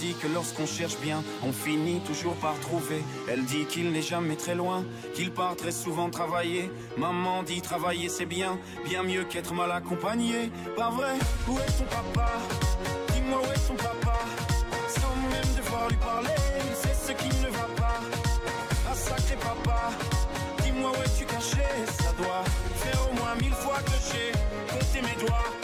Elle dit que lorsqu'on cherche bien, on finit toujours par trouver. Elle dit qu'il n'est jamais très loin, qu'il part très souvent travailler. Maman dit travailler c'est bien, bien mieux qu'être mal accompagné. Pas vrai? Où est son papa? Dis-moi où est son papa? Sans même devoir lui parler, il sait ce qui ne va pas. Ah sacré papa, dis-moi où es-tu caché? Ça doit faire au moins mille fois que j'ai mes doigts.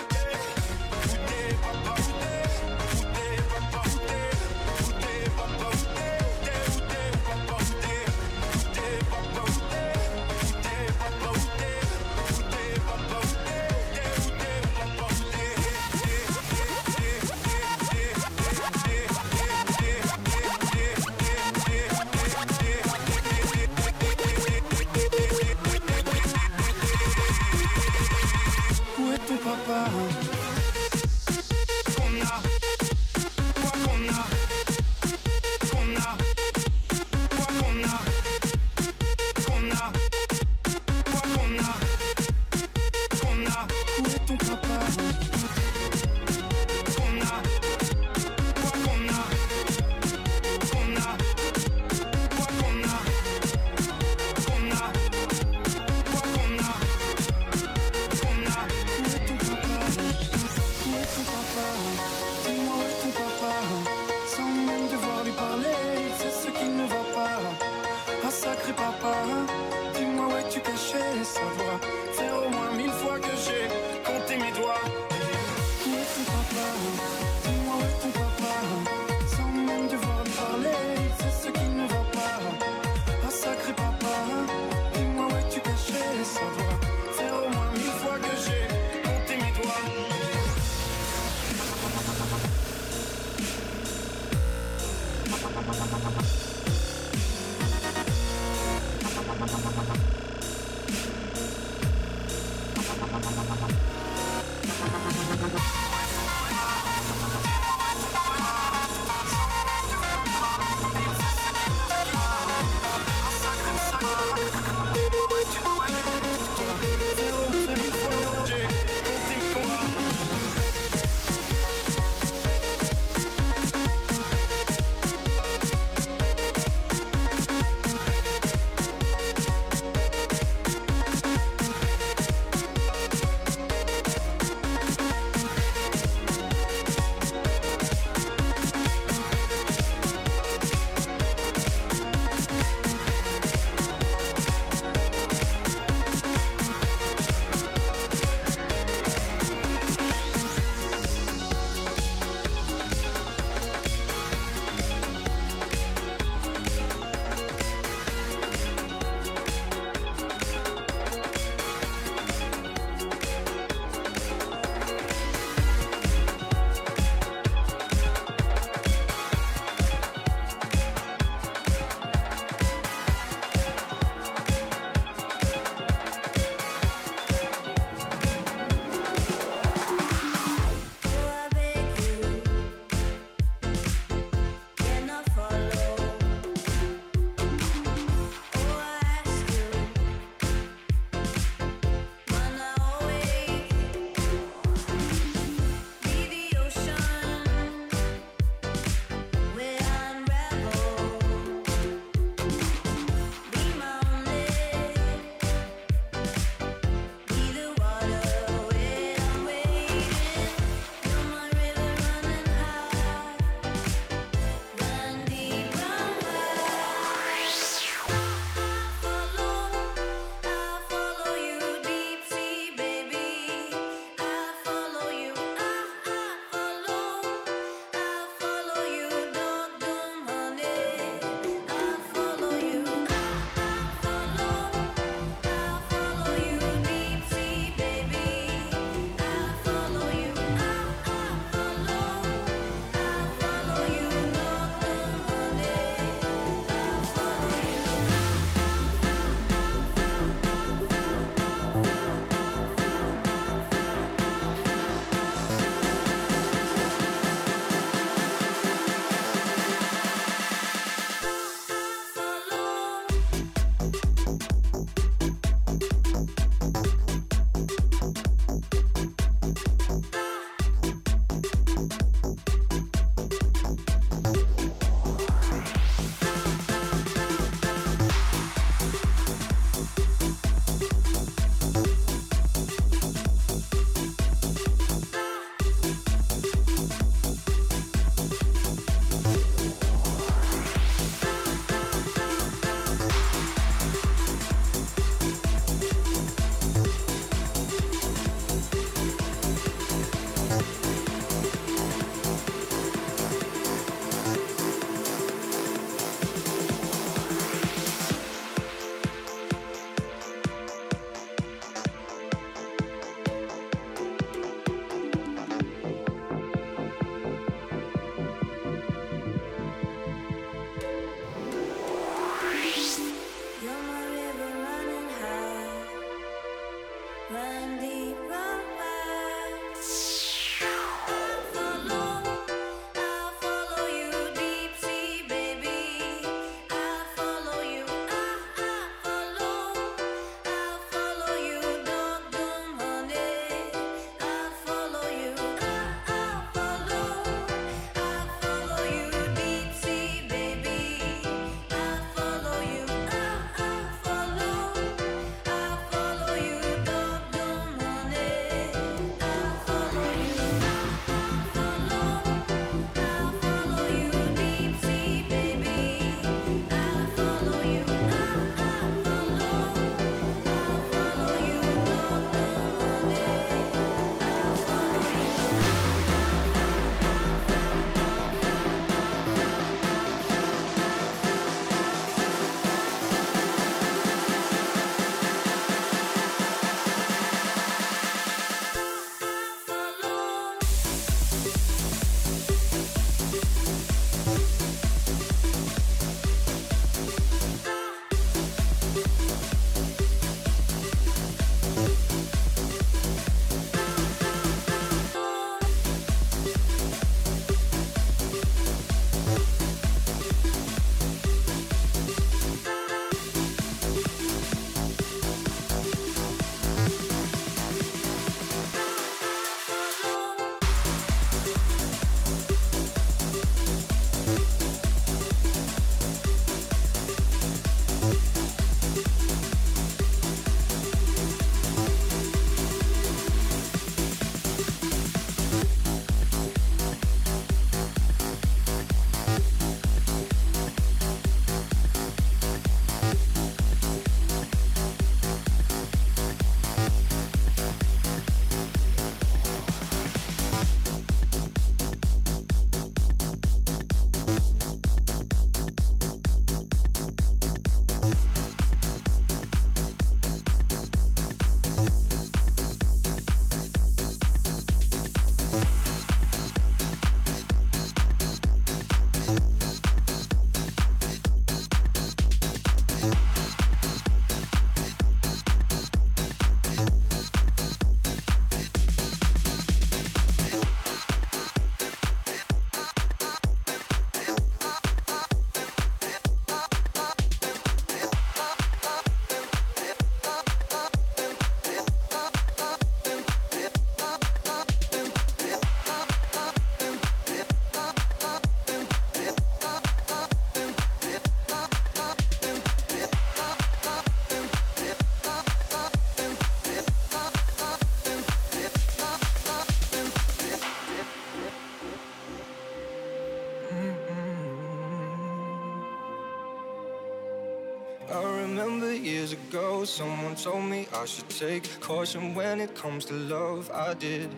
Someone told me I should take caution when it comes to love. I did.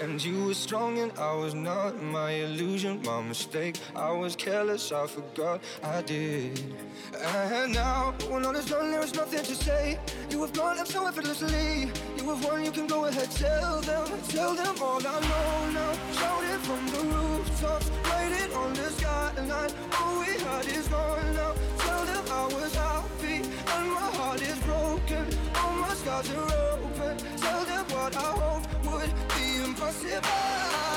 And you were strong and I was not my illusion, my mistake. I was careless, I forgot I did. And now, when all is done, there is nothing to say. You have gone up so effortlessly. You have won, you can go ahead, tell them, tell them all I know now. Shout it from the rooftops, write it on the skyline. All we had is gone now. Tell Scars are open. Tell them what I hope would be impossible.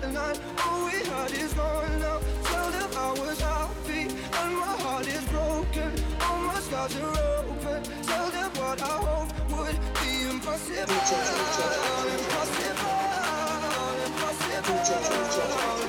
Skyline. All we had is gone now. Tell them I was happy and my heart is broken. All my scars are open. Tell them what I hope would be impossible. Impossible. Impossible. DJ.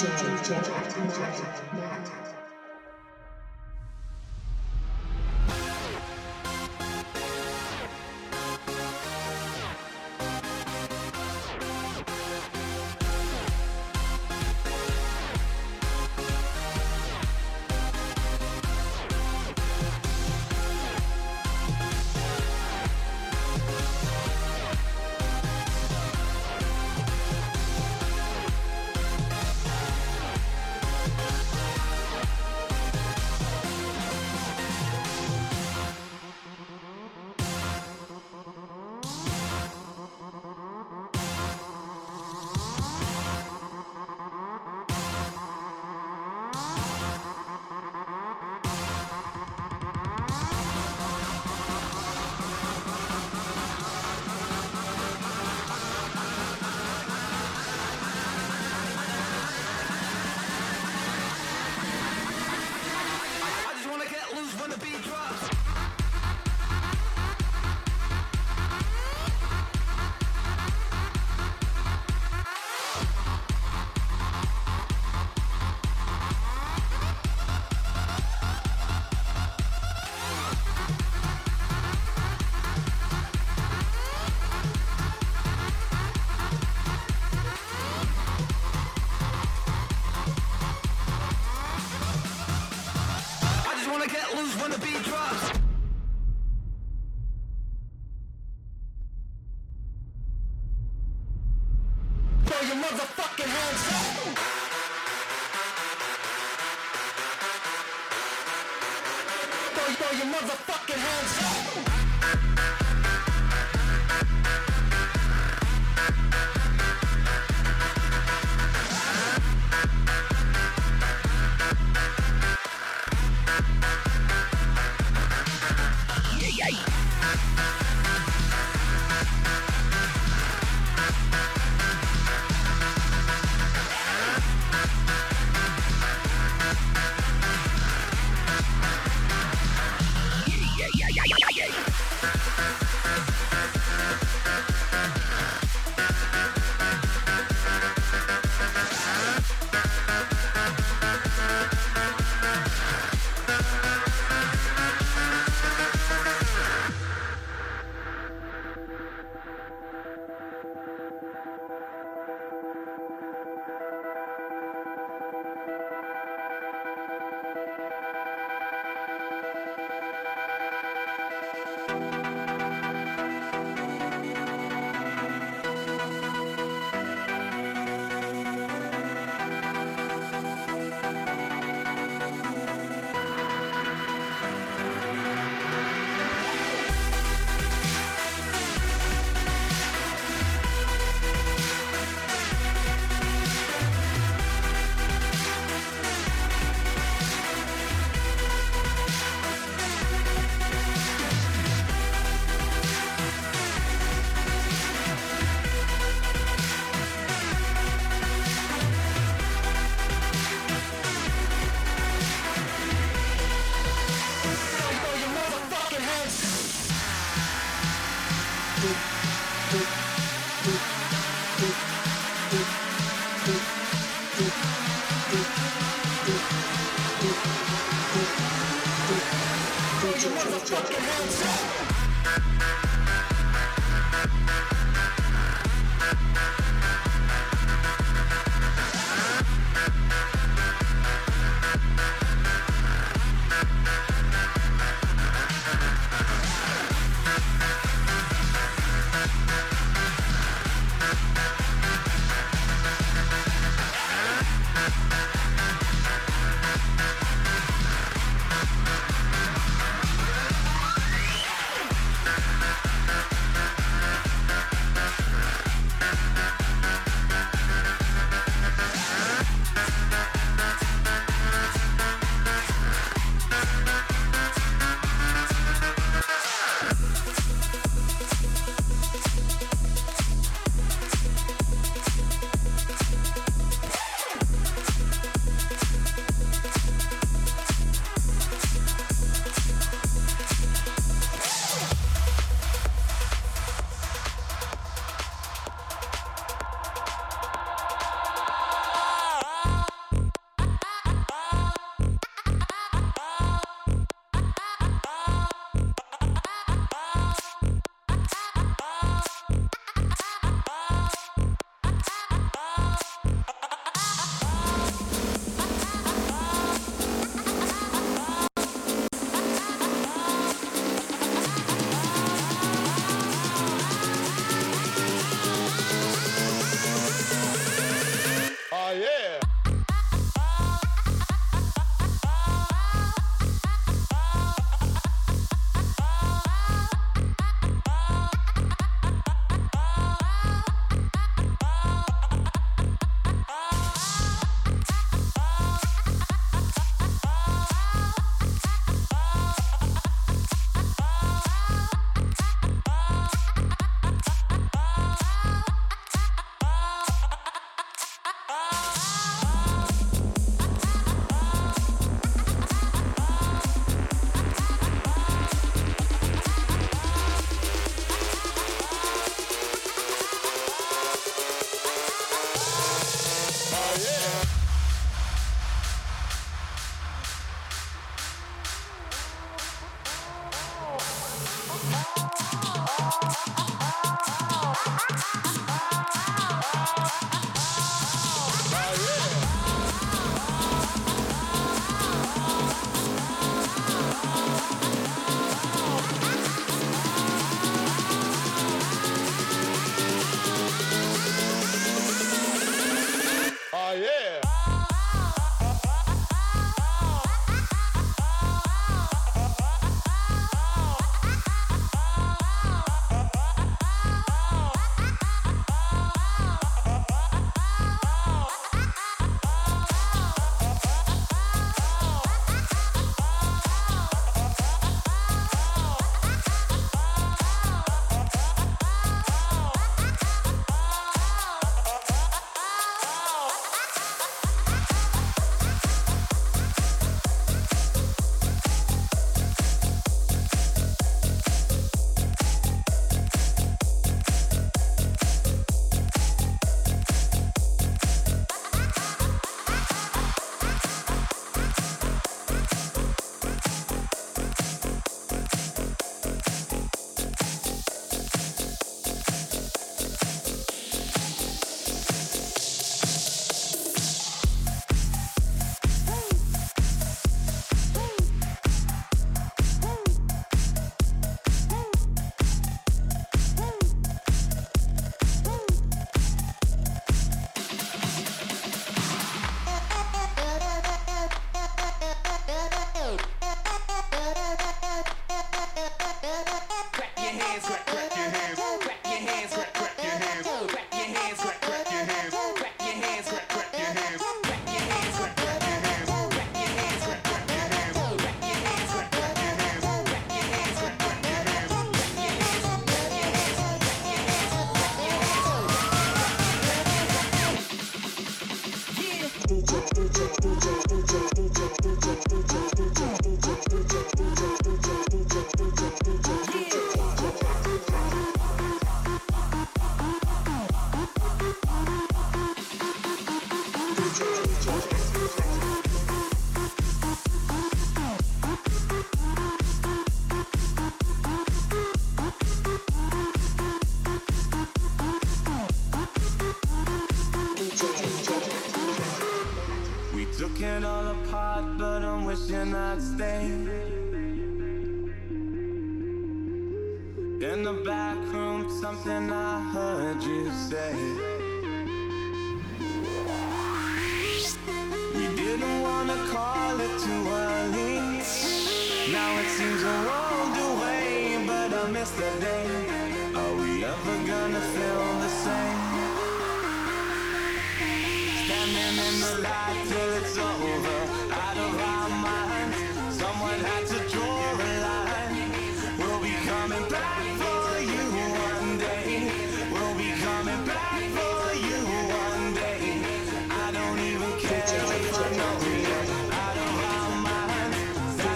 ฉันถือว่า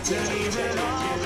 DJ.